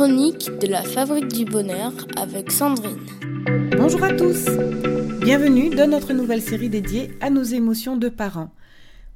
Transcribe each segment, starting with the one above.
chroniques de la Fabrique du Bonheur avec Sandrine. Bonjour à tous Bienvenue dans notre nouvelle série dédiée à nos émotions de parents.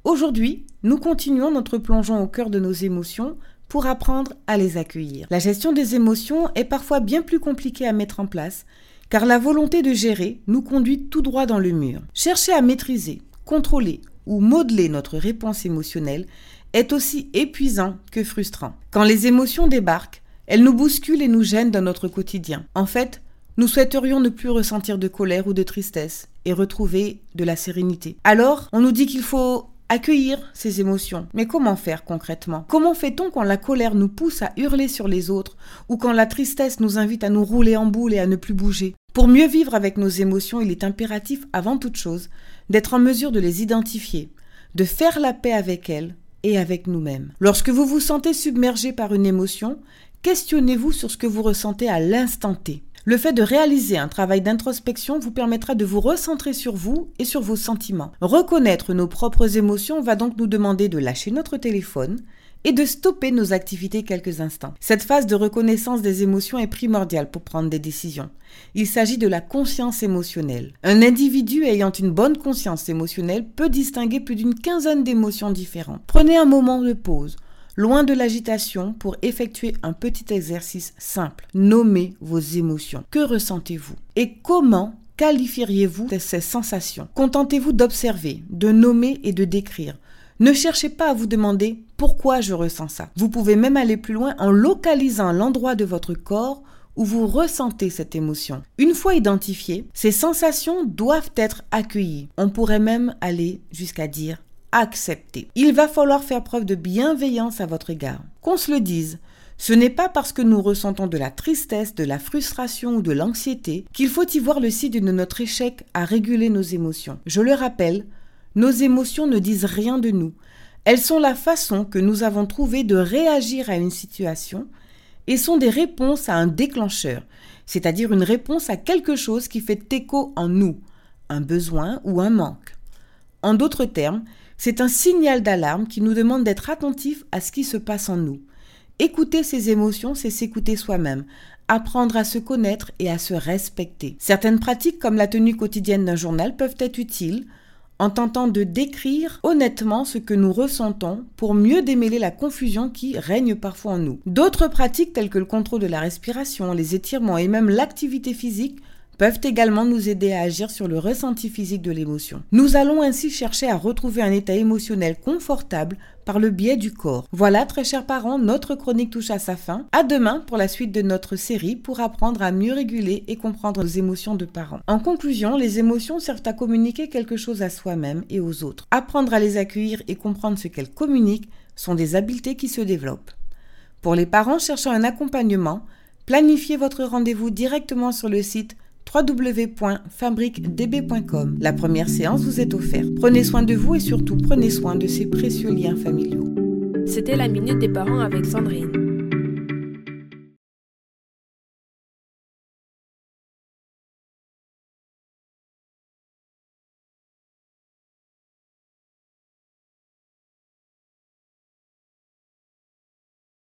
Aujourd'hui, nous continuons notre plongeon au cœur de nos émotions pour apprendre à les accueillir. La gestion des émotions est parfois bien plus compliquée à mettre en place car la volonté de gérer nous conduit tout droit dans le mur. Chercher à maîtriser, contrôler ou modeler notre réponse émotionnelle est aussi épuisant que frustrant. Quand les émotions débarquent, elles nous bousculent et nous gênent dans notre quotidien. En fait, nous souhaiterions ne plus ressentir de colère ou de tristesse et retrouver de la sérénité. Alors, on nous dit qu'il faut accueillir ces émotions. Mais comment faire concrètement? Comment fait-on quand la colère nous pousse à hurler sur les autres ou quand la tristesse nous invite à nous rouler en boule et à ne plus bouger? Pour mieux vivre avec nos émotions, il est impératif, avant toute chose, d'être en mesure de les identifier, de faire la paix avec elles et avec nous-mêmes. Lorsque vous vous sentez submergé par une émotion, questionnez-vous sur ce que vous ressentez à l'instant T. Le fait de réaliser un travail d'introspection vous permettra de vous recentrer sur vous et sur vos sentiments. Reconnaître nos propres émotions va donc nous demander de lâcher notre téléphone et de stopper nos activités quelques instants. Cette phase de reconnaissance des émotions est primordiale pour prendre des décisions. Il s'agit de la conscience émotionnelle. Un individu ayant une bonne conscience émotionnelle peut distinguer plus d'une quinzaine d'émotions différentes. Prenez un moment de pause loin de l'agitation, pour effectuer un petit exercice simple. Nommez vos émotions. Que ressentez-vous Et comment qualifieriez-vous ces sensations? Contentez-vous d'observer, de nommer et de décrire. Ne cherchez pas à vous demander pourquoi je ressens ça. Vous pouvez même aller plus loin en localisant l'endroit de votre corps où vous ressentez cette émotion. Une fois identifiées, ces sensations doivent être accueillies. On pourrait même aller jusqu'à dire accepter. Il va falloir faire preuve de bienveillance à votre égard. Qu'on se le dise, ce n'est pas parce que nous ressentons de la tristesse, de la frustration ou de l'anxiété qu'il faut y voir le signe de notre échec à réguler nos émotions. Je le rappelle, nos émotions ne disent rien de nous. Elles sont la façon que nous avons trouvé de réagir à une situation et sont des réponses à un déclencheur, c'est-à-dire une réponse à quelque chose qui fait écho en nous, un besoin ou un manque. En d'autres termes, c'est un signal d'alarme qui nous demande d'être attentifs à ce qui se passe en nous. Écouter ses émotions, c'est s'écouter soi-même, apprendre à se connaître et à se respecter. Certaines pratiques comme la tenue quotidienne d'un journal peuvent être utiles en tentant de décrire honnêtement ce que nous ressentons pour mieux démêler la confusion qui règne parfois en nous. D'autres pratiques telles que le contrôle de la respiration, les étirements et même l'activité physique peuvent également nous aider à agir sur le ressenti physique de l'émotion. Nous allons ainsi chercher à retrouver un état émotionnel confortable par le biais du corps. Voilà, très chers parents, notre chronique touche à sa fin. À demain pour la suite de notre série pour apprendre à mieux réguler et comprendre nos émotions de parents. En conclusion, les émotions servent à communiquer quelque chose à soi-même et aux autres. Apprendre à les accueillir et comprendre ce qu'elles communiquent sont des habiletés qui se développent. Pour les parents cherchant un accompagnement, planifiez votre rendez-vous directement sur le site www.fabriquedb.com. La première séance vous est offerte. Prenez soin de vous et surtout prenez soin de ces précieux liens familiaux. C'était la Minute des Parents avec Sandrine.